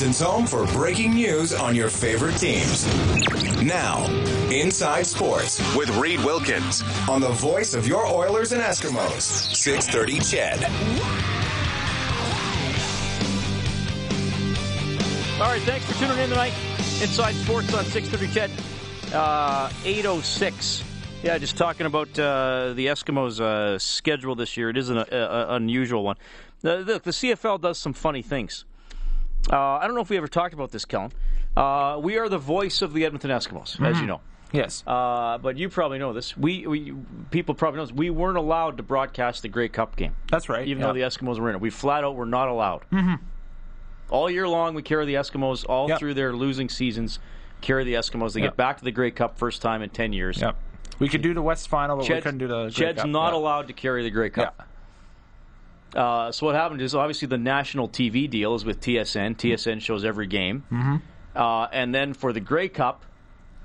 Home for breaking news on your favorite teams. Now, Inside Sports with Reed Wilkins on the voice of your Oilers and Eskimos, 630 CHED. All right, thanks for tuning in tonight. Inside Sports on 630 CHED, uh, 806. Yeah, just talking about uh, the Eskimos' uh, schedule this year. It is an uh, uh, unusual one. The, the CFL does some funny things. Uh, I don't know if we ever talked about this, Kellen. Uh, we are the voice of the Edmonton Eskimos, mm-hmm. as you know. Yes. Uh, but you probably know this. We, we people probably know this. We weren't allowed to broadcast the Grey Cup game. That's right. Even yeah. though the Eskimos were in it, we flat out were not allowed. Mm-hmm. All year long, we carry the Eskimos all yep. through their losing seasons. Carry the Eskimos. They yep. get back to the Grey Cup first time in ten years. Yep. We could do the West Final, but Ched, we couldn't do the. Grey Cup. not allowed to carry the Grey Cup. Yeah. Uh, so what happened is obviously the national TV deal is with TSN. TSN shows every game, mm-hmm. uh, and then for the Grey Cup,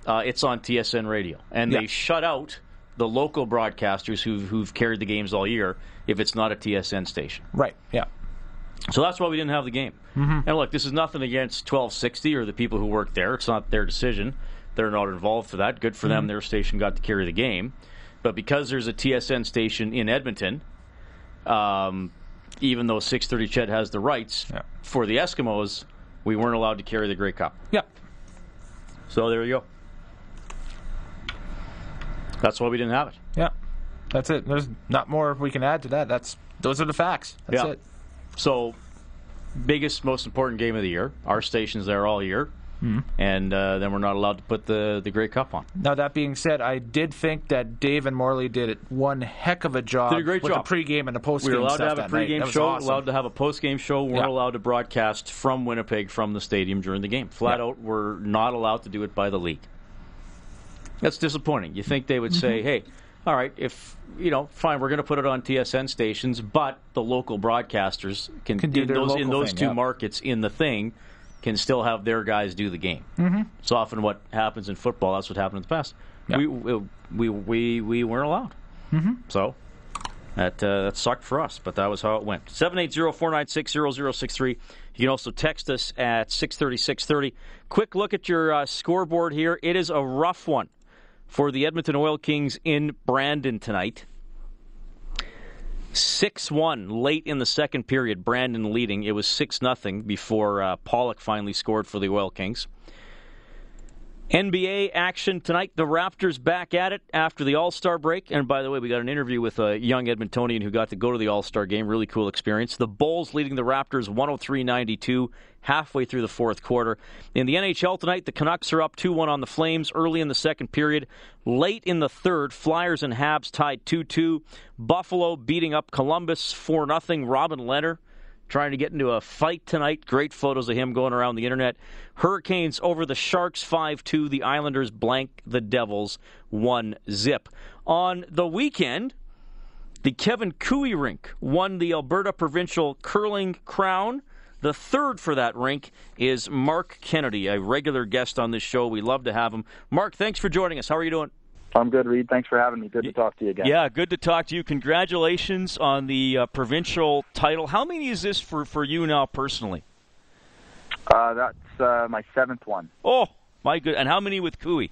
uh, it's on TSN Radio, and yeah. they shut out the local broadcasters who've, who've carried the games all year if it's not a TSN station. Right. Yeah. So that's why we didn't have the game. Mm-hmm. And look, this is nothing against 1260 or the people who work there. It's not their decision. They're not involved for that. Good for mm-hmm. them. Their station got to carry the game. But because there's a TSN station in Edmonton, um, even though 630 CHED has the rights yeah. for the Eskimos, we weren't allowed to carry the Grey Cup. Yeah. So there you go. That's why we didn't have it. Yeah. That's it. There's not more we can add to that. That's those are the facts. That's yeah. it. So biggest, most important game of the year. Our station's there all year. Mm-hmm. And uh, then we're not allowed to put the, the Grey Cup on. Now, that being said, I did think that Dave and Morley did one heck of a job did a great with job. the pregame and the postgame. We were allowed to have a pregame show, awesome. allowed to have a postgame show. We weren't yeah. allowed to broadcast from Winnipeg from the stadium during the game. Flat yeah. out, we're not allowed to do it by the league. That's disappointing. You think they would mm-hmm. say, hey, all right, if you know, fine, we're going to put it on TSN stations, but the local broadcasters can, can do in those in those thing, two yeah. markets in the thing can still have their guys do the game. Mm-hmm. It's often what happens in football. That's what happened in the past. Yeah. We, we we we weren't allowed. Mm-hmm. So that uh, that sucked for us, but that was how it went. 780-496-0063. You can also text us at 630 630. Quick look at your uh, scoreboard here. It is a rough one for the Edmonton Oil Kings in Brandon tonight. 6 1 late in the second period, Brandon leading. It was 6 0 before uh, Pollock finally scored for the Oil Kings. NBA action tonight. The Raptors back at it after the All Star break. And by the way, we got an interview with a young Edmontonian who got to go to the All Star game. Really cool experience. The Bulls leading the Raptors 103 92 halfway through the fourth quarter. In the NHL tonight, the Canucks are up 2 1 on the Flames early in the second period. Late in the third, Flyers and Habs tied 2 2. Buffalo beating up Columbus 4 0. Robin Lehner trying to get into a fight tonight. Great photos of him going around the internet. Hurricanes over the Sharks 5 2. The Islanders blank the Devils 1 zip. On the weekend, the Kevin Koe rink won the Alberta Provincial Curling Crown. The third for that rink is Marc Kennedy, a regular guest on this show. We love to have him. Marc, thanks for joining us. How are you doing? I'm good, Reed. Thanks for having me. Good to talk to you again. Yeah, good to talk to you. Congratulations on the uh, provincial title. How many is this for, for you now personally? Uh, that's uh, my seventh one. Oh, my good. And how many with Koe?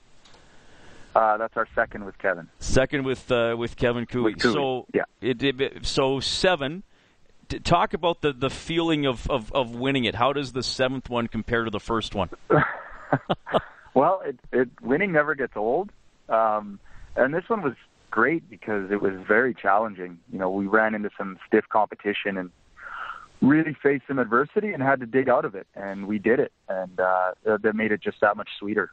Uh, that's our second with Kevin. Second with uh, with Kevin Koe. With Koe. So yeah, it, it, so seven. Talk about the, the feeling of, of, of winning it. How does the seventh one compare to the first one? well, it, it winning never gets old. Um, and this one was great because it was very challenging. You know, we ran into some stiff competition and really faced some adversity and had to dig out of it, and we did it, and uh, that made it just that much sweeter.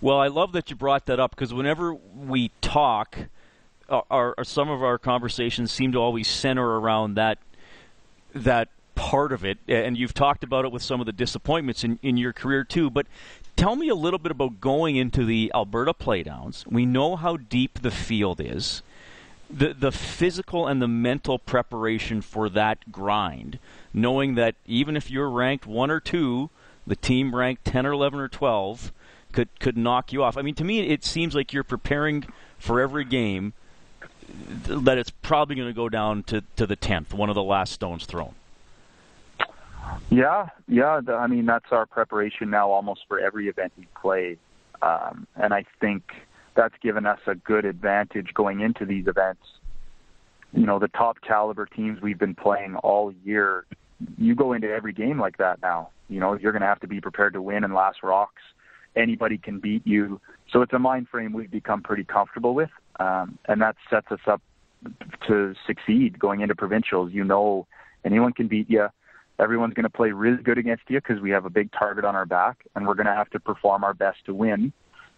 Well, I love that you brought that up because whenever we talk, our, our, some of our conversations seem to always center around that that part of it. And you've talked about it with some of the disappointments in, in your career too. But tell me a little bit about going into the Alberta playdowns. We know how deep the field is. The, the physical and the mental preparation for that grind, knowing that even if you're ranked one or two, the team ranked 10 or 11 or 12 could, could knock you off. I mean, to me, it seems like you're preparing for every game that it's probably going to go down to, to the 10th, one of the last stones thrown. Yeah, yeah. I mean, that's our preparation now almost for every event we play. Um, and I think that's given us a good advantage going into these events. You know, the top caliber teams we've been playing all year, you go into every game like that now. You know, you're going to have to be prepared to win and last rocks. Anybody can beat you. So it's a mind frame we've become pretty comfortable with. Um, and that sets us up to succeed going into provincials. You know, anyone can beat you everyone's going to play really good against you because we have a big target on our back, and we're going to have to perform our best to win.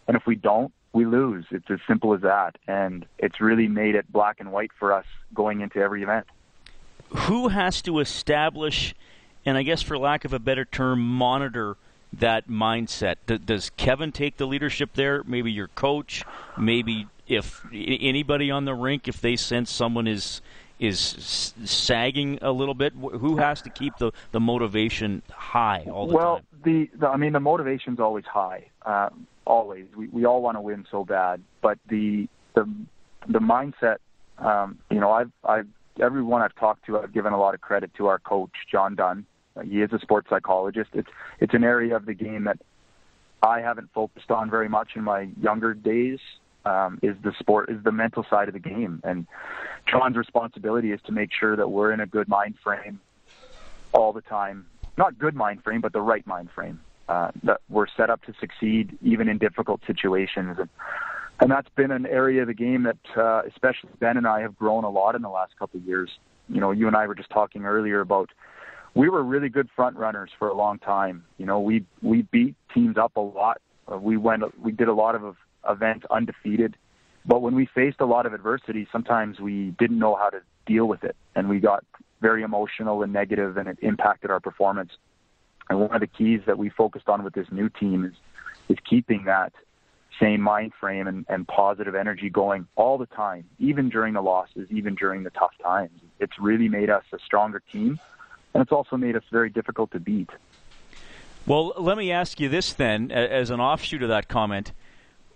And if we don't, we lose. It's as simple as that. And it's really made it black and white for us going into every event. Who has to establish, and I guess for lack of a better term, monitor that mindset? Does Kevin take the leadership there? Maybe your coach? Maybe if anybody on the rink, if they sense someone is is sagging a little bit? Who has to keep the, the motivation high all the well, time? Well, the, the I mean the motivation's always high. Uh, always, we we all want to win so bad, but the the the mindset. Um, you know, I've I've everyone I've talked to, I've given a lot of credit to our coach John Dunn. Uh, he is a sports psychologist. It's it's an area of the game that I haven't focused on very much in my younger days um, is the sport is the mental side of the game, and John's responsibility is to make sure that we're in a good mind frame all the time. Not good mind frame, but the right mind frame. Uh, that we're set up to succeed even in difficult situations, and and that's been an area of the game that uh, especially Ben and I have grown a lot in the last couple of years. You know, you and I were just talking earlier about we were really good front runners for a long time. You know, we we beat teams up a lot. Uh, we went we did a lot of event undefeated. But when we faced a lot of adversity, sometimes we didn't know how to deal with it, and we got very emotional and negative, and it impacted our performance. And one of the keys that we focused on with this new team is is keeping that same mind frame and, and positive energy going all the time, even during the losses, even during the tough times. It's really made us a stronger team, and it's also made us very difficult to beat. Well, let me ask you this then, as an offshoot of that comment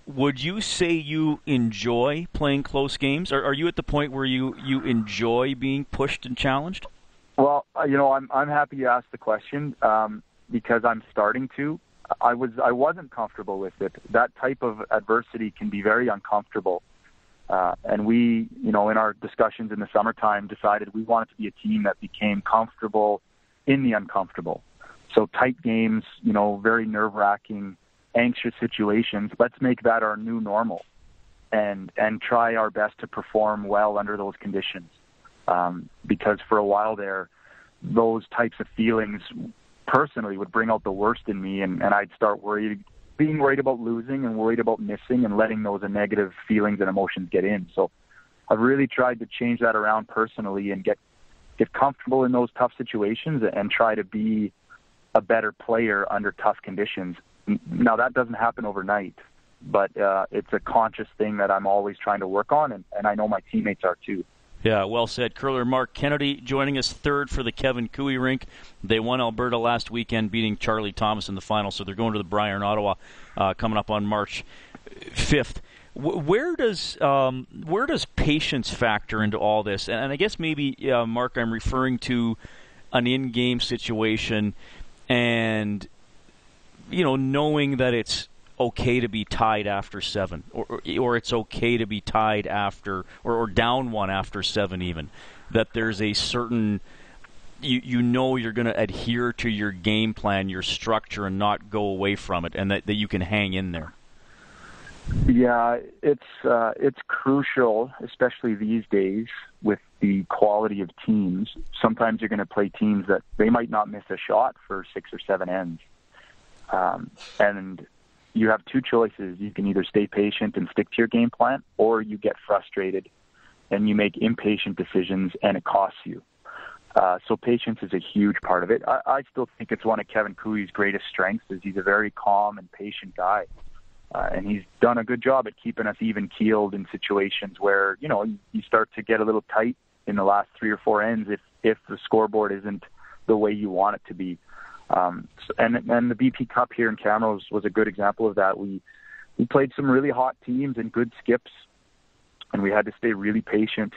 would you say you enjoy playing close games? Are, are you at the point where you, you enjoy being pushed and challenged? Well, uh, you know, I'm I'm happy you asked the question um, because I'm starting to. I was I wasn't comfortable with it. That type of adversity can be very uncomfortable. Uh, and we, you know, in our discussions in the summertime, decided we wanted to be a team that became comfortable in the uncomfortable. So tight games, you know, very nerve wracking anxious situations, let's make that our new normal and and try our best to perform well under those conditions. Um, because for a while there, those types of feelings personally would bring out the worst in me, and, and I'd start worried, being worried about losing and worried about missing, and letting those negative feelings and emotions get in. So I've really tried to change that around personally and get get comfortable in those tough situations and try to be a better player under tough conditions now that doesn't happen overnight, but uh, it's a conscious thing that I'm always trying to work on, and, and I know my teammates are too. Yeah, well said. Curler Marc Kennedy joining us third for the Kevin Koe rink. They won Alberta last weekend, beating Charlie Thomas in the final, so they're going to the Brier in Ottawa uh, coming up on March 5th. Where does um, where does patience factor into all this? And I guess maybe, uh, Marc, I'm referring to an in-game situation, and you know, knowing that it's okay to be tied after seven, or, or, it's okay to be tied after, or, or down one after seven, even. That there's a certain, you, you know, you're going to adhere to your game plan, your structure, and not go away from it, and that, that you can hang in there. Yeah, it's uh, it's crucial, especially these days with the quality of teams. Sometimes you're going to play teams that they might not miss a shot for six or seven ends, um, and you have two choices. You can either stay patient and stick to your game plan, or you get frustrated and you make impatient decisions and it costs you. Uh, so patience is a huge part of it. I, I still think it's one of Kevin Koe's greatest strengths is he's a very calm and patient guy. Uh, and he's done a good job at keeping us even keeled in situations where, you know, you start to get a little tight in the last three or four ends if, if the scoreboard isn't the way you want it to be. Um, and and the BP Cup here in Camrose was a good example of that. We we played some really hot teams and good skips, and we had to stay really patient.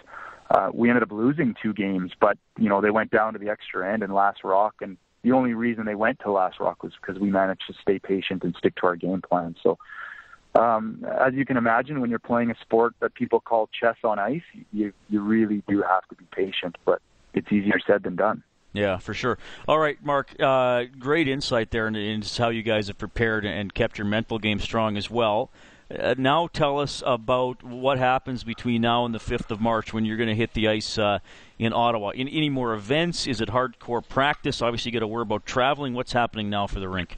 Uh, we ended up losing two games, but you know they went down to the extra end in Last Rock, and the only reason they went to Last Rock was because we managed to stay patient and stick to our game plan. So, um, as you can imagine, when you're playing a sport that people call chess on ice, you you really do have to be patient, but it's easier said than done. Yeah, for sure. All right, Marc. Uh, great insight there into how you guys have prepared and kept your mental game strong as well. Uh, now tell us about what happens between now and the 5th of March when you're going to hit the ice uh, in Ottawa. In, any more events? Is it hardcore practice? Obviously, you got to worry about traveling. What's happening now for the rink?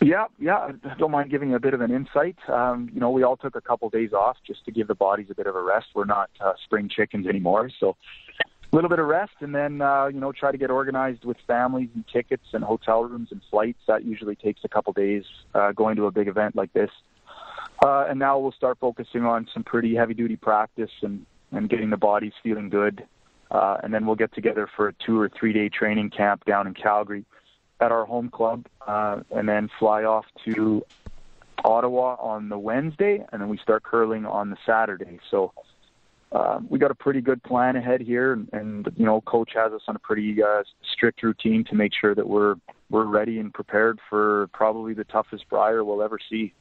Yeah, yeah. I don't mind giving a bit of an insight. Um, you know, we all took a couple days off just to give the bodies a bit of a rest. We're not uh, spring chickens anymore, so a little bit of rest and then uh, you know try to get organized with families and tickets and hotel rooms and flights. That usually takes a couple days uh, going to a big event like this. Uh, and now we'll start focusing on some pretty heavy duty practice and and getting the bodies feeling good. Uh, and then we'll get together for a two or three day training camp down in Calgary at our home club, uh, and then fly off to Ottawa on the Wednesday, and then we start curling on the Saturday. So uh, we got a pretty good plan ahead here, and, and you know, coach has us on a pretty uh, strict routine to make sure that we're we're ready and prepared for probably the toughest Brier we'll ever see.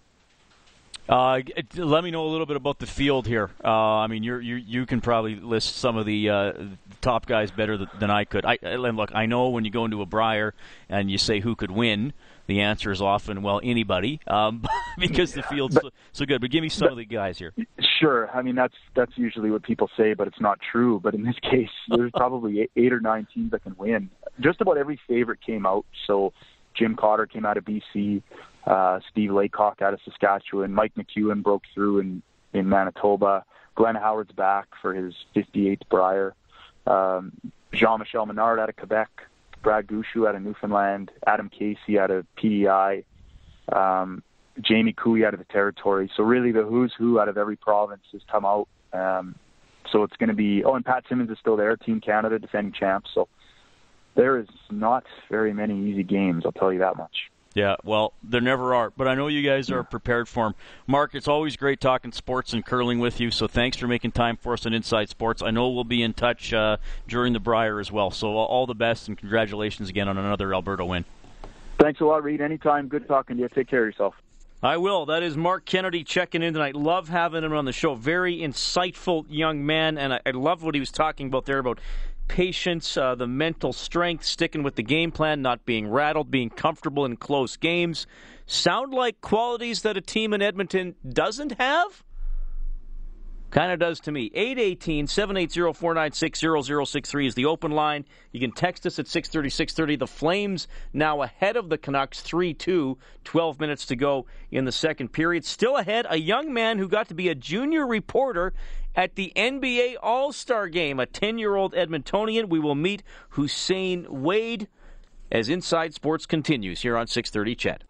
Uh, let me know a little bit about the field here. Uh, I mean, you you can probably list some of the uh, top guys better than I could. I, and look, I know when you go into a Brier and you say who could win, the answer is often well anybody um, because the field's but, so, so, good. But give me some but, of the guys here. Sure, I mean that's that's usually what people say, but it's not true. But in this case, there's probably eight, eight or nine teams that can win. Just about every favorite came out. So Jim Cotter came out of BC, uh, Steve Laycock out of Saskatchewan, Mike McEwen broke through in in Manitoba. Glenn Howard's back for his 58th Brier. Um, Jean-Michel Menard out of Quebec. Brad Gushue out of Newfoundland, Adam Casey out of PEI, um, Jamie Koe out of the territory. So really, the who's who out of every province has come out. Um, so it's going to be. Oh, and Pat Simmons is still there, Team Canada, defending champs. So there is not very many easy games. I'll tell you that much. Yeah, well, there never are, but I know you guys are prepared for them. Marc, it's always great talking sports and curling with you, so thanks for making time for us on Inside Sports. I know we'll be in touch uh, during the Brier as well, so all the best and congratulations again on another Alberta win. Thanks a lot, Reed. Anytime. Good talking to you. Take care of yourself. I will. That is Marc Kennedy checking in tonight. Love having him on the show. Very insightful young man, and I, I love what he was talking about there about patience, uh, the mental strength, sticking with the game plan, not being rattled, being comfortable in close games. Sound like qualities that a team in Edmonton doesn't have? Kind of does to me. 818 780 496 0063 is the open line. You can text us at 630 630. The Flames now ahead of the Canucks 3 2, 12 minutes to go in the second period. Still ahead, a young man who got to be a junior reporter at the NBA All Star game. A 10 year old Edmontonian. We will meet Hussein Wade as Inside Sports continues here on 630 CHED.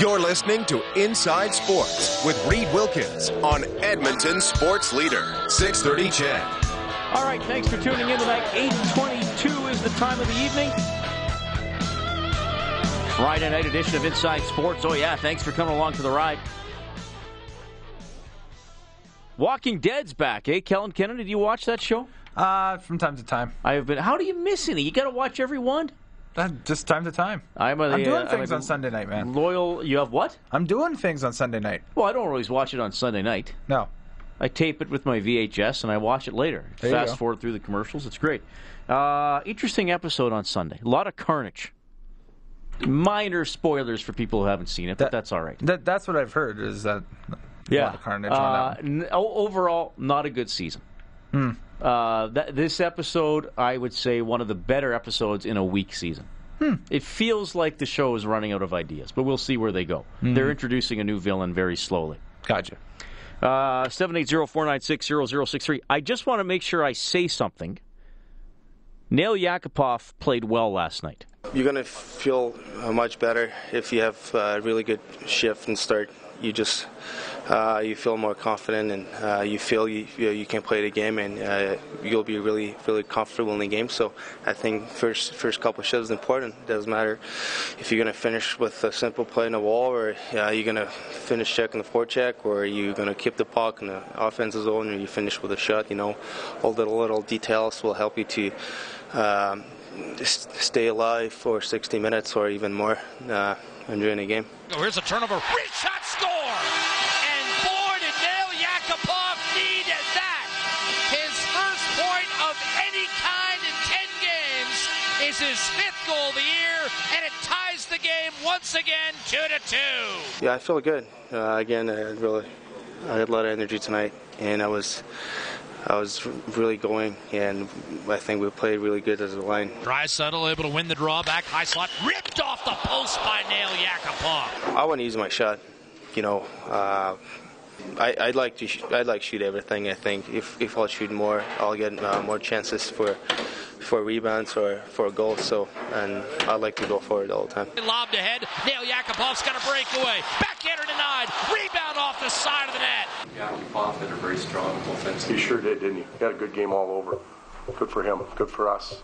You're listening to Inside Sports with Reed Wilkins on Edmonton Sports Leader, 630 CHED. All right, thanks for tuning in tonight. 822 is the time of the evening. Friday night edition of Inside Sports. Oh, yeah, thanks for coming along for the ride. Walking Dead's back, eh? Kellen Kennedy, do you watch that show? Uh, from time to time. I have been. How do you miss any? You got to watch every one. Uh, just time to time. I'm, a, I'm doing uh, things I'm on Sunday night, man. Loyal. You have what? I'm doing things on Sunday night. Well, I don't always watch it on Sunday night. No. I tape it with my VHS and I watch it later. There Fast forward through the commercials. It's great. Uh, interesting episode on Sunday. A lot of carnage minor spoilers for people who haven't seen it, but that, that's all right. That, that's what I've heard. Is that yeah, carnage uh, n- overall, not a good season. Hmm. Uh, th- this episode, I would say, one of the better episodes in a week season. Hmm. It feels like the show is running out of ideas, but we'll see where they go. Hmm. They're introducing a new villain very slowly. Gotcha. Uh, 780-496-0063. I just want to make sure I say something. Nail Yakupov played well last night. You're gonna feel uh, much better if you have a really good shift and start. You just uh, you feel more confident and uh, you feel you, you, can play the game and uh, you'll be really really comfortable in the game. So I think first first couple of shifts is important. It doesn't matter if you're gonna finish with a simple play in the wall or uh, you're gonna finish checking the forecheck or you're gonna keep the puck in the offensive zone or you finish with a shot. You know, all the little details will help you to. Um, stay alive for 60 minutes or even more uh, during the game. Oh, here's a turnover. Reach shot score! And boy, did Nail Yakupov need that. His first point of any kind in 10 games is his fifth goal of the year, and it ties the game once again 2 to 2. Yeah, I feel good. Uh, again, I really, I had a lot of energy tonight, and I was, I was really going, and I think we played really good as a line. Draisaitl able to win the draw back. High slot ripped off the post by Nail Yakupov. I want to use my shot. You know, uh, I, I'd like to. Sh- I'd like shoot everything. I think if if I'll shoot more, I'll get uh, more chances for for rebounds or for goals. So, and I like to go forward all the time. Lobbed ahead. Nail Yakupov's got a breakaway. Backhander denied. Rebound off the side of the net. Yakupov had a very strong offense. He sure did, didn't he? He had a good game all over. Good for him. Good for us.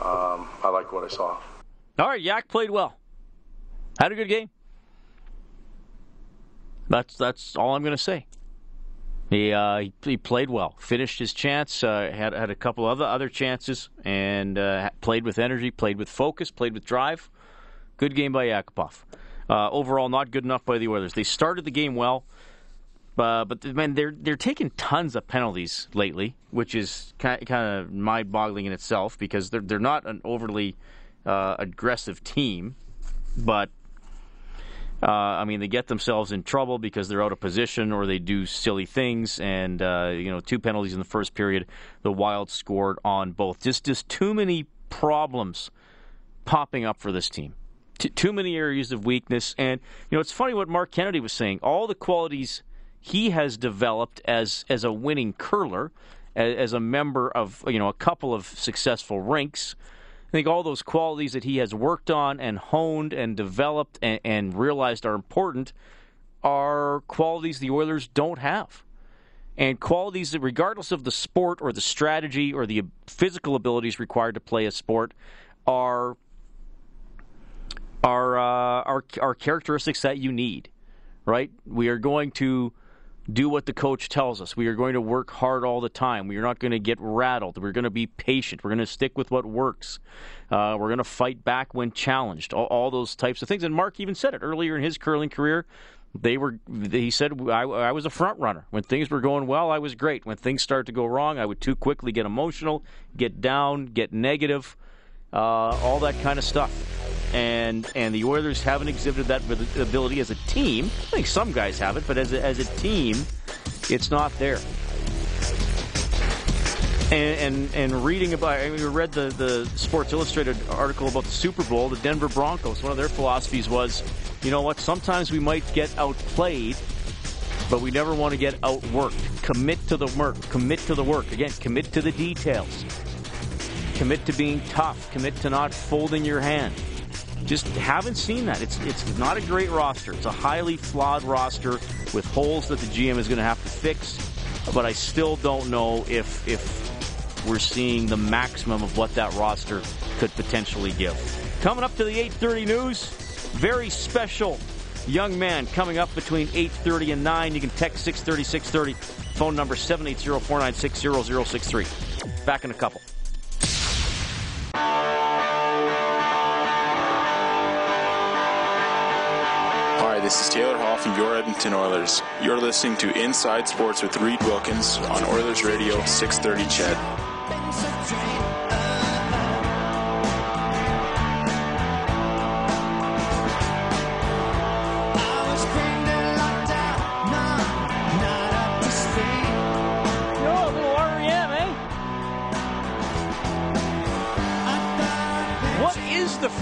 Um, I like what I saw. All right, Yak played well. Had a good game. That's that's all I'm going to say. He, uh, he he played well, finished his chance, uh, had had a couple other other chances, and uh, played with energy, played with focus, played with drive. Good game by Yakupov. Uh, overall, not good enough by the Oilers. They started the game well, uh, but man, they're they're taking tons of penalties lately, which is kind of mind-boggling in itself because they're they're not an overly uh, aggressive team, but uh, I mean they get themselves in trouble because they're out of position or they do silly things, and uh, you know two penalties in the first period. The Wild scored on both. Just just too many problems popping up for this team. T- too many areas of weakness, and you know it's funny what Marc Kennedy was saying. All the qualities he has developed as as a winning curler, as, as a member of you know a couple of successful rinks. I think all those qualities that he has worked on and honed and developed and, and realized are important are qualities the Oilers don't have. And qualities that, regardless of the sport or the strategy or the physical abilities required to play a sport, are are uh, are, are characteristics that you need. Right? We are going to do what the coach tells us. We are going to work hard all the time. We are not going to get rattled. We're going to be patient. We're going to stick with what works. Uh, we're going to fight back when challenged. All, all, those types of things. And Marc even said it earlier in his curling career. They were. He said I, I was a front runner. When things were going well, I was great. When things started to go wrong, I would too quickly get emotional, get down, get negative, uh, all that kind of stuff and and the Oilers haven't exhibited that ability as a team. I think some guys have it, but as a, as a team, it's not there. And and, and reading about, I mean, we read the the Sports Illustrated article about the Super Bowl. The Denver Broncos. One of their philosophies was, you know what? Sometimes we might get outplayed. But we never want to get outworked. Commit to the work. Commit to the work. Again, commit to the details. Commit to being tough. Commit to not folding your hand just haven't seen that. It's it's not a great roster. It's a highly flawed roster with holes that the GM is going to have to fix. But I still don't know if if we're seeing the maximum of what that roster could potentially give. Coming up to the 8:30 news, very special young man coming up between 8:30 and 9. You can text 630 630. Phone number 780-496-0063. Back in a couple. this is Taylor Hall from your Edmonton Oilers. You're listening to Inside Sports with Reed Wilkins on Oilers Radio 630 CHED.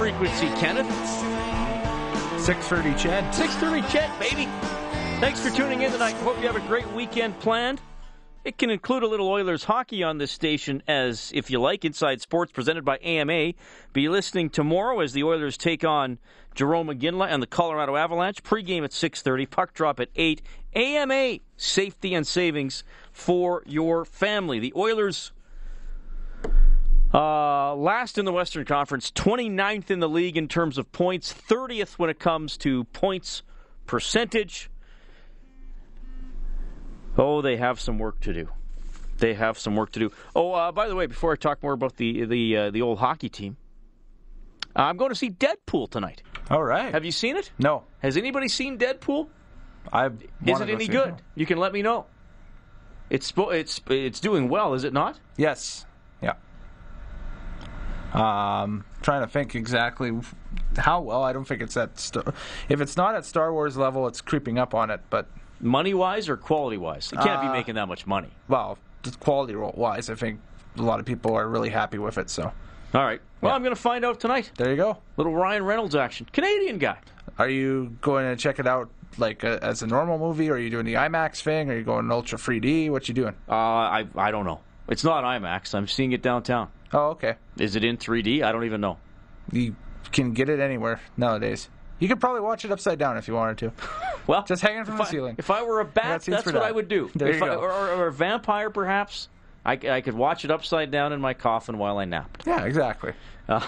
frequency, Kenneth. 630 Ched. 630 Ched, baby. Thanks for tuning in tonight. Hope you have a great weekend planned. It can include a little Oilers hockey on this station as, if you like, Inside Sports presented by AMA. Be listening tomorrow as the Oilers take on Jarome Iginla and the Colorado Avalanche. Pre-game at 6.30, puck drop at 8. AMA, safety and savings for your family. The Oilers uh, last in the Western Conference, 29th in the league in terms of points, 30th when it comes to points percentage. Oh, they have some work to do. They have some work to do. Oh, uh, by the way, before I talk more about the the uh, the old hockey team, I'm going to see Deadpool tonight. All right. Have you seen it? No. Has anybody seen Deadpool? I Is it any good? You can let me know. It's it's it's doing well, is it not? Yes. Yeah. Um, trying to think exactly how well. I don't think it's at. Star- if it's not at Star Wars level, it's creeping up on it. But money wise or quality wise, it can't be Uh, making that much money. well, quality wise, I think a lot of people are really happy with it. So All right. Well, I'm going to find out tonight. there you go. Little Ryan Reynolds action, Canadian guy. Are you going to check it out like uh as a normal movie? Or are you doing the IMAX thing? Or Are you going ultra 3D? What you doing? Uh, I I don't know. It's not IMAX. I'm seeing it downtown. Oh, okay. Is it in 3D? I don't even know. You can get it anywhere nowadays. You could probably watch it upside down if you wanted to. Well, just hanging from the I, ceiling. If I were a bat, that's what that. I would do. There if you I, go. Or, or, or a vampire, perhaps. I could watch it upside down in my coffin while I napped. Yeah, exactly.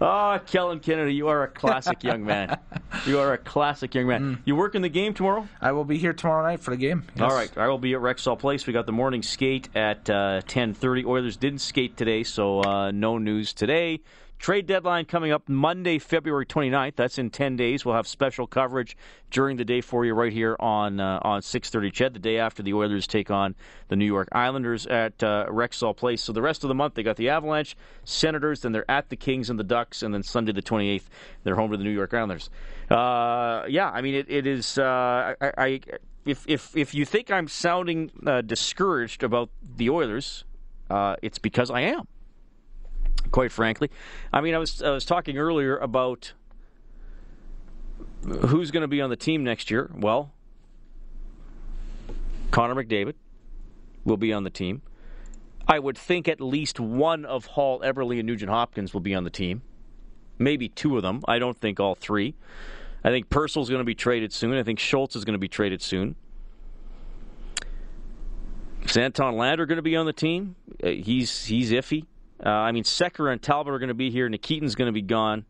Ah, Kellen Kennedy, you are a classic young man. You are a classic young man. Mm. You working the game tomorrow? I will be here tomorrow night for the game. Yes. All right, I will be at Rexall Place. We got the morning skate at uh, 10:30. Oilers didn't skate today, so uh, no news today. Trade deadline coming up Monday, February 29th. That's in 10 days. We'll have special coverage during the day for you right here on uh, on 6:30 Ched, the day after the Oilers take on the New York Islanders at uh, Rexall Place. So the rest of the month they got the Avalanche, Senators, then they're at the Kings and the Ducks, and then Sunday the 28th they're home to the New York Islanders. Uh, yeah, I mean it, it is. Uh, I, I if if if you think I'm sounding uh, discouraged about the Oilers, uh, it's because I am. Quite frankly, I mean, I was I was talking earlier about who's going to be on the team next year. Well, Connor McDavid will be on the team. I would think at least one of Hall, Eberle, and Nugent Hopkins will be on the team. Maybe two of them. I don't think all three. I think Purcell's going to be traded soon. I think Schultz is going to be traded soon. Is Anton Lander going to be on the team? Uh, he's he's iffy. Uh, I mean, Sekera and Talbot are going to be here. Nikitin's going to be gone.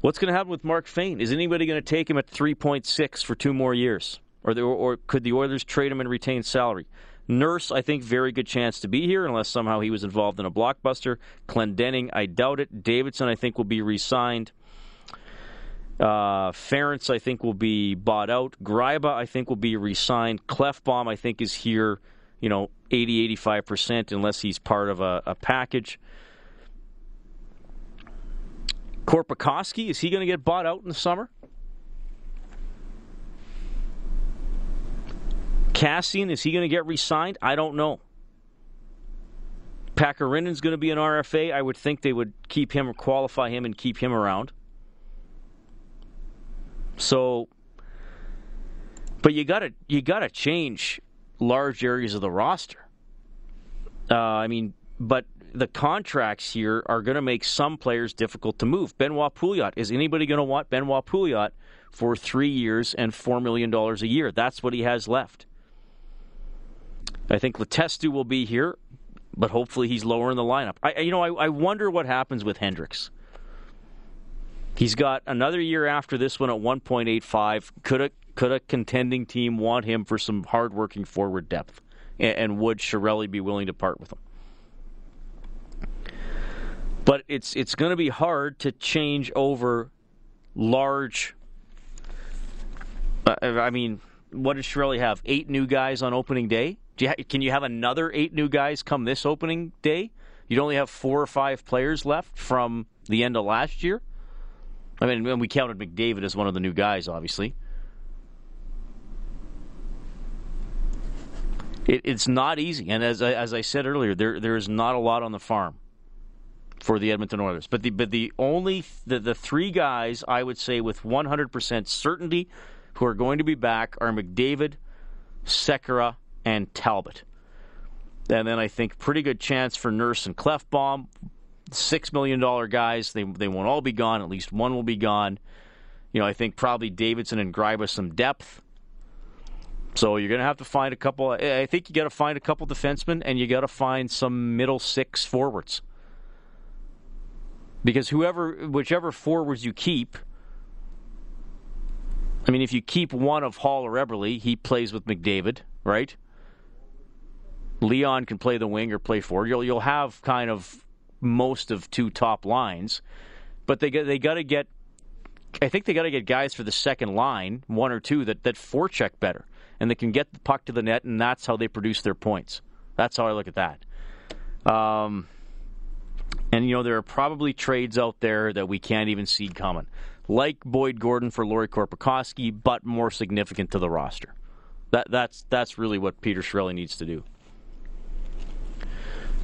What's going to happen with Mark Fayne? Is anybody going to take him at 3.6 for two more years? Or, the, or could the Oilers trade him and retain salary? Nurse, I think, very good chance to be here unless somehow he was involved in a blockbuster. Clendenning, I doubt it. Davidson, I think, will be re signed. Uh, Ference, I think, will be bought out. Gryba, I think, will be re signed. Klefbom, I think, is here, you know, 80, 85%, unless he's part of a, a package. Korpikoski, is he going to get bought out in the summer? Kassian, is he going to get re signed? I don't know. Pakarinen's going to be an RFA. I would think they would keep him or qualify him and keep him around. So, but you got to you got to change large areas of the roster. Uh, I mean, but the contracts here are going to make some players difficult to move. Benoit Pouliot is anybody going to want Benoit Pouliot for three years and four million dollars a year? That's what he has left. I think Letestu will be here, but hopefully he's lower in the lineup. I, you know, I, I wonder what happens with Hendricks. He's got another year after this one at 1.85. Could a could a contending team want him for some hardworking forward depth? And, and would Chiarelli be willing to part with him? But it's it's going to be hard to change over large. Uh, I mean, what does Chiarelli have? Eight new guys on opening day. You ha- can you have another eight new guys come this opening day? You'd only have four or five players left from the end of last year. I mean, we counted McDavid as one of the new guys, obviously. It, it's not easy, and as I, as I said earlier, there there is not a lot on the farm. for the Edmonton Oilers. But the but the only the, the three guys I would say with 100% certainty who are going to be back are McDavid, Sekera, and Talbot. And then I think pretty good chance for Nurse and Klefbom. Six million dollar guys. They they won't all be gone. At least one will be gone. You know, I think probably Davidson and Gryba some depth. So you're going to have to find a couple. I think you got to find a couple defensemen, and you got to find some middle six forwards. Because whoever, whichever forwards you keep, I mean, if you keep one of Hall or Eberle, he plays with McDavid, right? Leon can play the wing or play forward. You'll you'll have kind of most of two top lines, but they they got to get. I think they got to get guys for the second line, one or two that that forecheck better and they can get the puck to the net, and that's how they produce their points. That's how I look at that. Um, and you know there are probably trades out there that we can't even see coming, like Boyd Gordon for Lauri Korpikoski, but more significant to the roster. That that's that's really what Peter Chiarelli needs to do.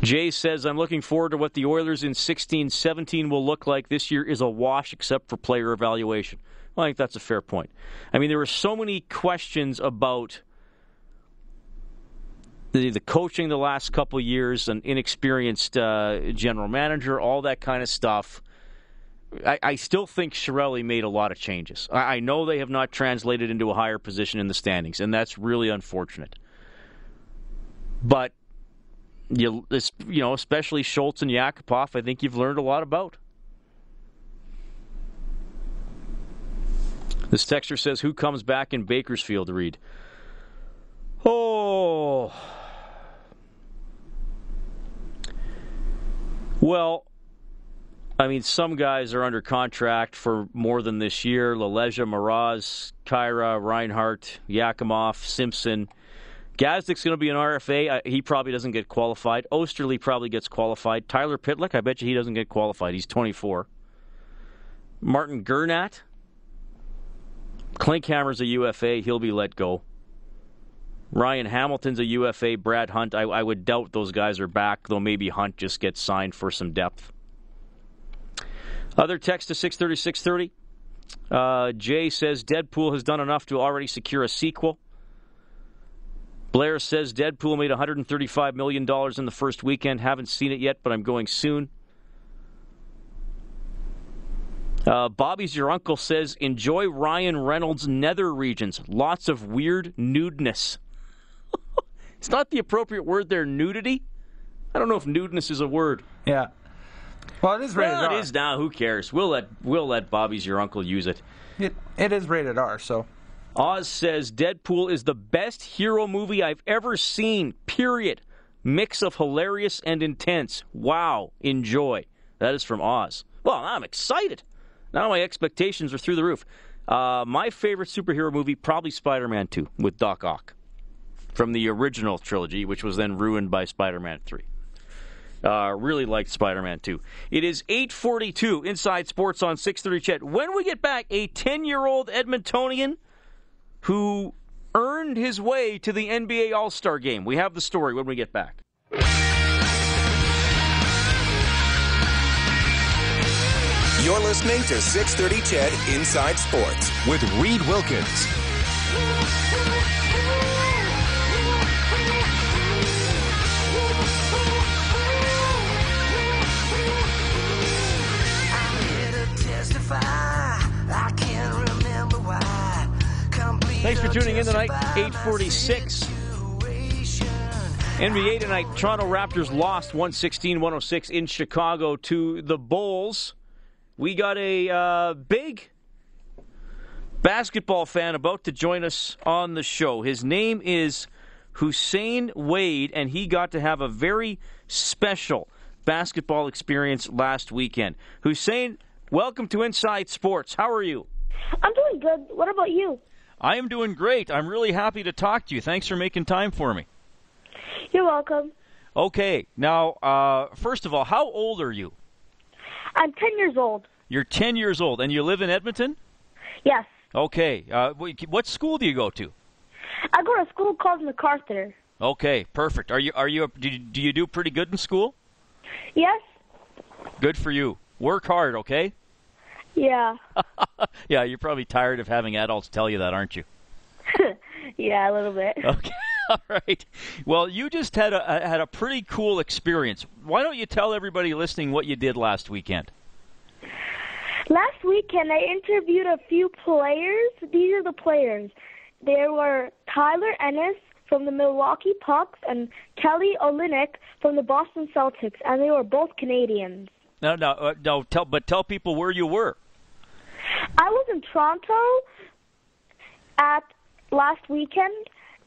Jay says, I'm looking forward to what the Oilers in 16 17 will look like. This year is a wash except for player evaluation. I think that's a fair point. I mean, there were so many questions about the, the coaching the last couple years, an inexperienced uh, general manager, all that kind of stuff. I, I still think Chiarelli made a lot of changes. I, I know they have not translated into a higher position in the standings, and that's really unfortunate. But you, you know, especially Schultz and Yakupov, I think you've learned a lot about. This texter says, "Who comes back in Bakersfield?" Reed. Oh, well, I mean, some guys are under contract for more than this year. LaLeggia, Mraz, Khaira, Reinhart, Yakimov, Simpson. Gazdic's going to be an RFA. He probably doesn't get qualified. Oesterle probably gets qualified. Tyler Pitlick, I bet you he doesn't get qualified. He's 24. Martin Gernat, Klinkhammer's a UFA. He'll be let go. Ryan Hamilton's a UFA. Brad Hunt, I, I would doubt those guys are back, though maybe Hunt just gets signed for some depth. Other text to 630 630. Uh, Jay says Deadpool has done enough to already secure a sequel. Blair says Deadpool made $135 million in the first weekend. Haven't seen it yet, but I'm going soon. Uh, Bobby's your uncle says enjoy Ryan Reynolds' nether regions. Lots of weird nudeness. it's not the appropriate word there. Nudity. I don't know if nudeness is a word. Yeah. Well, it is rated well, R. It is now. Who cares? We'll let we'll let Bobby's your uncle use it. It it is rated R. So. Oz says Deadpool is the best hero movie I've ever seen. Period. Mix of hilarious and intense. Wow. Enjoy. That is from Oz. Well, I'm excited. Now my expectations are through the roof. Uh, my favorite superhero movie, probably Spider Man 2 with Doc Ock from the original trilogy, which was then ruined by Spider Man 3. Uh, really liked Spider Man 2. It is 842 Inside Sports on 630 CHED. When we get back, a 10 year old Edmontonian who earned his way to the NBA All Star game. We have the story when we get back. You're listening to 630 CHED Inside Sports with Reed Wilkins. Thanks for tuning in tonight. 846. NBA tonight. Toronto Raptors lost 116 106 in Chicago to the Bulls. We got a uh, big basketball fan about to join us on the show. His name is Hussein Wade, and he got to have a very special basketball experience last weekend. Hussein, welcome to Inside Sports. How are you? I'm doing good. What about you? I am doing great. I'm really happy to talk to you. Thanks for making time for me. You're welcome. Okay. Now, uh, first of all, how old are you? I'm 10 years old. You're 10 years old, and you live in Edmonton? Yes. Okay. Uh, what school do you go to? I go to a school called MacArthur. Okay, perfect. Are you are you do you, do you do pretty good in school? Yes. Good for you. Work hard, okay? Yeah. yeah, you're probably tired of having adults tell you that, aren't you? yeah, a little bit. Okay. All right. Well, you just had a had a pretty cool experience. Why don't you tell everybody listening what you did last weekend? Last weekend, I interviewed a few players. These are the players. There were Tyler Ennis from the Milwaukee Bucks and Kelly Olynyk from the Boston Celtics, and they were both Canadians. No, no, uh, no. Tell, but tell people where you were. I was in Toronto at last weekend,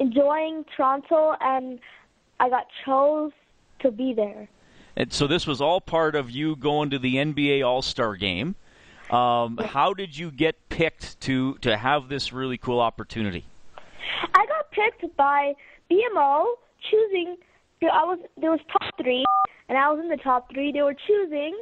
enjoying Toronto, and I got chose to be there. And so this was all part of you going to the NBA All Star Game. Um, how did you get picked to to have this really cool opportunity? I got picked by BMO choosing. I was there was top three, and I was in the top three. They were choosing.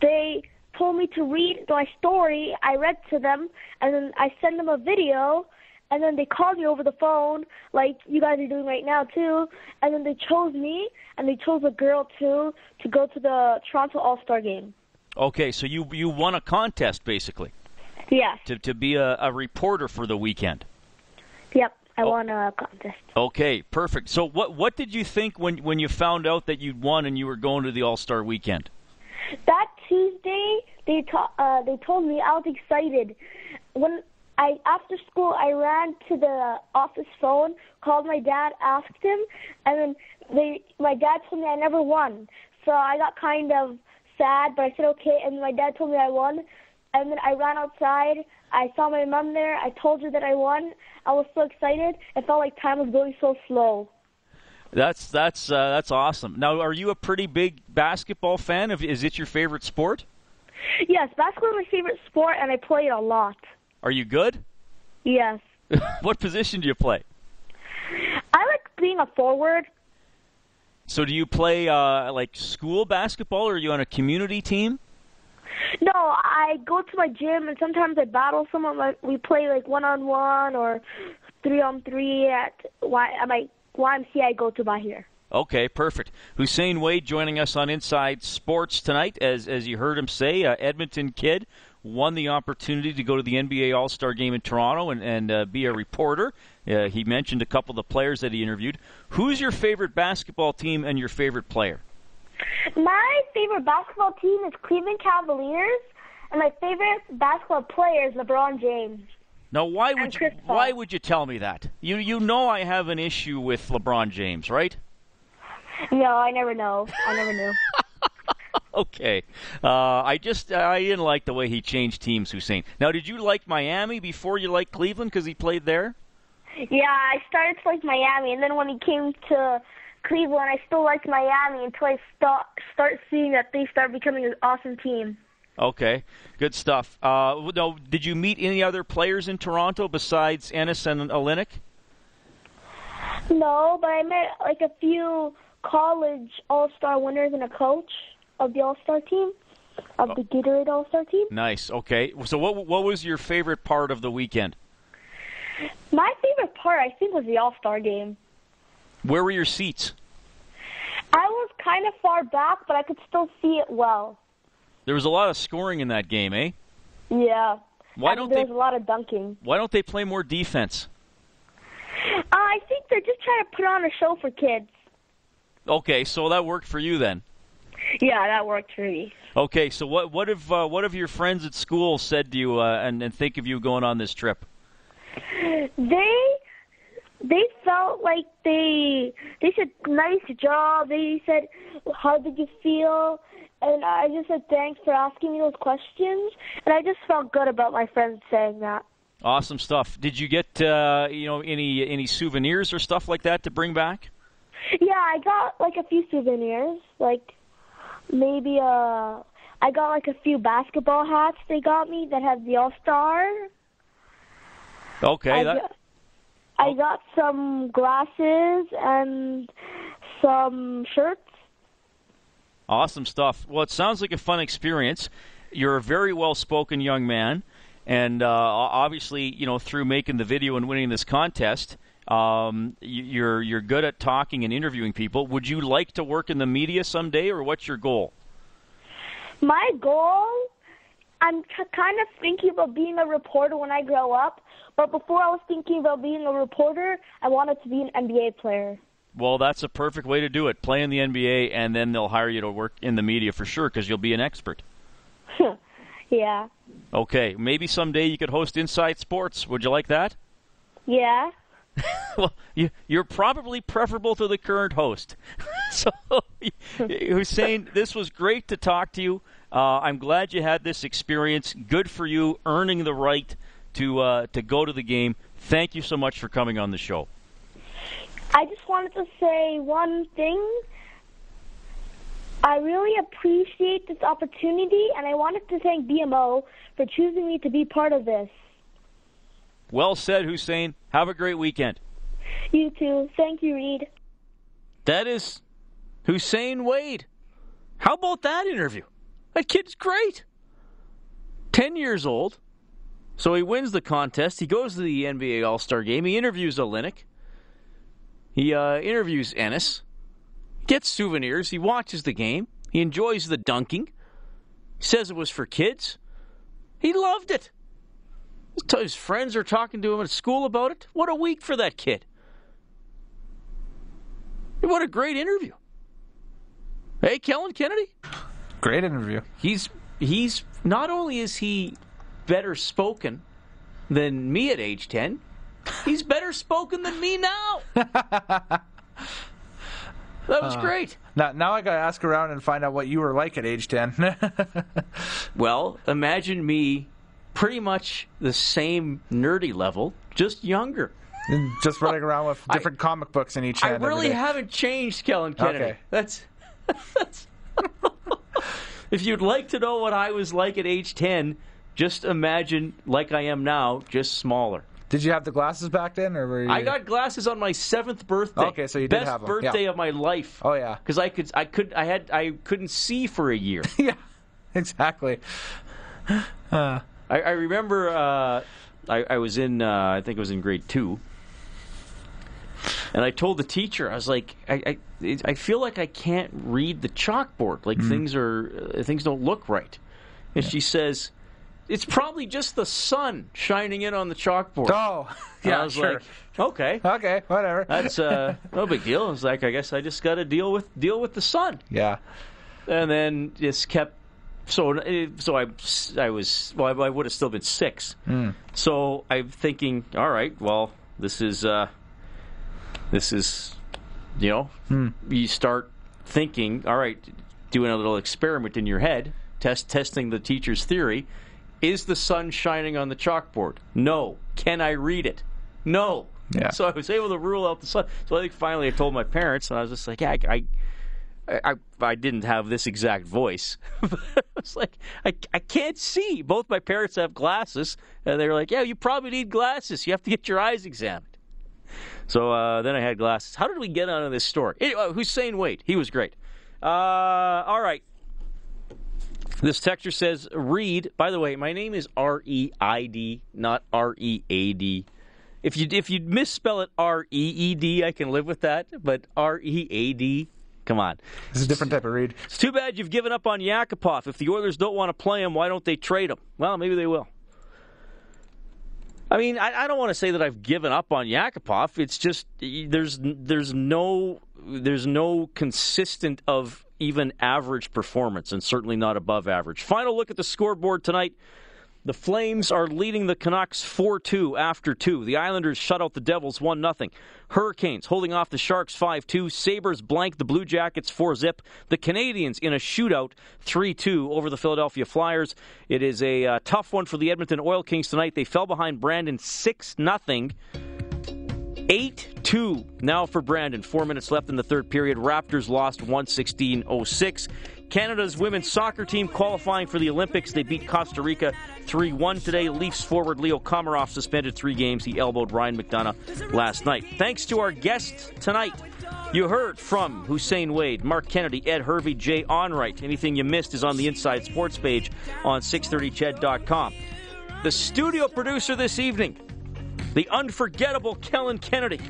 They told me to read my story. I read to them, and then I sent them a video, and then they called me over the phone, like you guys are doing right now too. And then they chose me, and they chose a girl too to go to the Toronto All Star game. Okay, so you you won a contest basically. Yeah. To to be a, a reporter for the weekend. Yep, I oh. won a contest. Okay, perfect. So what what did you think when when you found out that you'd won and you were going to the All Star weekend? That Tuesday, they ta- uh, they told me I was excited. When I after school, I ran to the office phone, called my dad, asked him, and then they my dad told me I never won. So I got kind of sad, but I said okay, and my dad told me I won. And then I ran outside. I saw my mom there. I told her that I won. I was so excited. It felt like time was going so slow. That's that's uh, that's awesome. Now, are you a pretty big basketball fan? Is it your favorite sport? Yes, basketball is my favorite sport, and I play it a lot. Are you good? Yes. what position do you play? I like being a forward. So, do you play uh, like school basketball, or are you on a community team? No, I go to my gym, and sometimes I battle someone. Like we play like one on one or three on three at Y at my YMCA I go to by here. Okay, perfect. Hussein Wade joining us on Inside Sports tonight. As as you heard him say, uh, Edmonton kid won the opportunity to go to the NBA All Star game in Toronto and and uh, be a reporter. Uh, he mentioned a couple of the players that he interviewed. Who's your favorite basketball team and your favorite player? My favorite basketball team is Cleveland Cavaliers, and my favorite basketball player is LeBron James. Now, why would you, why would you tell me that? You you know I have an issue with LeBron James, right? No, I never know. I never knew. okay, uh, I just I didn't like the way he changed teams, Hussein. Now, did you like Miami before you liked Cleveland because he played there? Yeah, I started to like Miami, and then when he came to Cleveland, I still liked Miami until I start start seeing that they start becoming an awesome team. Okay, good stuff. Uh, no, did you meet any other players in Toronto besides Ennis and Olynyk? No, but I met like a few college All Star winners and a coach of the All Star team, of the Gatorade All Star team. Nice. Okay, so what what was your favorite part of the weekend? My favorite part, I think, was the All Star game. Where were your seats? I was kind of far back, but I could still see it well. There was a lot of scoring in that game, eh? Yeah. Why don't there's they? a lot of dunking. Why don't they play more defense? Uh, I think they're just trying to put on a show for kids. Okay, so that worked for you then. Yeah, that worked for me. Okay, so what what have uh, what have your friends at school said to you uh, and and think of you going on this trip? They they felt like they they said nice job. They said how did you feel? and I just said thanks for asking me those questions, and I just felt good about my friends saying that. Awesome stuff. Did you get uh, you know any any souvenirs or stuff like that to bring back? Yeah, I got like a few souvenirs, like maybe uh I got like a few basketball hats they got me that have the All Star. Okay. I, that... got, I got some glasses and some shirts. Awesome stuff. Well, it sounds like a fun experience. You're a very well spoken young man. And uh, obviously, you know, through making the video and winning this contest, um, you're you're good at talking and interviewing people. Would you like to work in the media someday, or what's your goal? My goal, I'm t- kind of thinking about being a reporter when I grow up. But before I was thinking about being a reporter, I wanted to be an NBA player. Well, that's a perfect way to do it. Play in the NBA, and then they'll hire you to work in the media for sure because you'll be an expert. yeah. Okay, maybe someday you could host Inside Sports. Would you like that? Yeah. well, you, you're probably preferable to the current host. so, Hussein, this was great to talk to you. Uh, I'm glad you had this experience. Good for you, earning the right to uh, to go to the game. Thank you so much for coming on the show. I just wanted to say one thing. I really appreciate this opportunity, and I wanted to thank BMO for choosing me to be part of this. Well said, Hussein. Have a great weekend. You too. Thank you, Reid. That is Hussein Wade. How about that interview? That kid's great. 10 years old. So he wins the contest. He goes to the NBA All Star game. He interviews Olynyk. He uh, interviews Ennis, gets souvenirs. He watches the game. He enjoys the dunking. He says it was for kids. He loved it. His friends are talking to him at school about it. What a week for that kid. What a great interview. Hey, Kellen Kennedy. Great interview. He's he's not only is he better spoken than me at age 10, he's better spoken than me now. that was Uh, great. Now, now I got to ask around and find out what you were like at age 10. Well, imagine me pretty much the same nerdy level, just younger. Just running around with different comic books in each hand. I really haven't changed, Kellen Kennedy. Okay. That's, that's if you'd like to know what I was like at age 10, just imagine like I am now, just smaller. Did you have the glasses back then, or were you? I got glasses on my seventh birthday. Okay, so you did Best have 'em, birthday yeah. of my life. Oh yeah, because I could, I could, I had, I couldn't see for a year. yeah, exactly. Uh, I, I remember uh, I, I was in, uh, I think it was in grade two, and I told the teacher, I was like, I, I, I feel like I can't read the chalkboard. Like Mm. things are, uh, things don't look right. And she says, it's probably just the sun shining in on the chalkboard. Oh, And yeah, I was sure. like, okay, okay, whatever. that's uh, no big deal. I was like, I guess I just got to deal with deal with the sun. Yeah. And then just kept. So uh, so I I was well I, I would have still been six. Mm. So I'm thinking, all right, well this is uh, this is you know Hmm. you start thinking, all right, doing a little experiment in your head, test testing the teacher's theory. Is the sun shining on the chalkboard? No. Can I read it? No. Yeah. So I was able to rule out the sun. So I think finally I told my parents, and I was just like, yeah, I, I, I, I didn't have this exact voice. but I was like, I, I can't see. Both my parents have glasses, and they were like, yeah, you probably need glasses. You have to get your eyes examined. So uh, then I had glasses. How did we get onto this story? Anyway, Hussein Wade, he was great. Uh, all right. This texture says Reed. By the way, my name is R E I D, not R E A D. If you if you misspell it R E E D, I can live with that. But R E A D, come on. This is a different type of read. It's too bad you've given up on Yakupov. If the Oilers don't want to play him, why don't they trade him? Well, maybe they will. I mean, I, I don't want to say that I've given up on Yakupov. It's just there's there's no there's no consistent of even average performance, and certainly not above average. Final look at the scoreboard tonight. The Flames are leading the Canucks 4 2 after 2. The Islanders shut out the Devils 1 0. Hurricanes holding off the Sharks 5 2. Sabres blank the Blue Jackets 4 zip. The Canadiens in a shootout 3 2 over the Philadelphia Flyers. It is a uh, tough one for the Edmonton Oil Kings tonight. They fell behind Brandon 6 0. 8 2 now for Brandon. Four minutes left in the third period. Raptors lost 116 06. Canada's women's soccer team qualifying for the Olympics. They beat Costa Rica 3 1 today. Leafs forward Leo Komarov suspended three games. He elbowed Ryan McDonagh last night. Thanks to our guests tonight. You heard from Hussein Wade, Marc Kennedy, Ed Hervey, Jay Onrait. Anything you missed is on the Inside Sports page on 630ched.com. The studio producer this evening, the unforgettable Kellen Kennedy.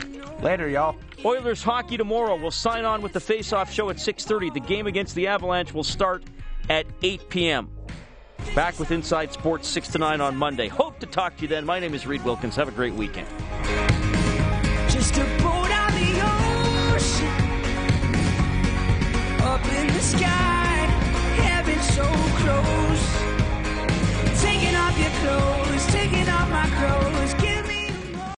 Later, y'all. Oilers hockey tomorrow. We'll sign on with the face-off show at 6:30. The game against the Avalanche will start at 8 p.m. Back with Inside Sports 6 to 9 on Monday. Hope to talk to you then. My name is Reid Wilkins. Have a great weekend. Clothes, taking off my clothes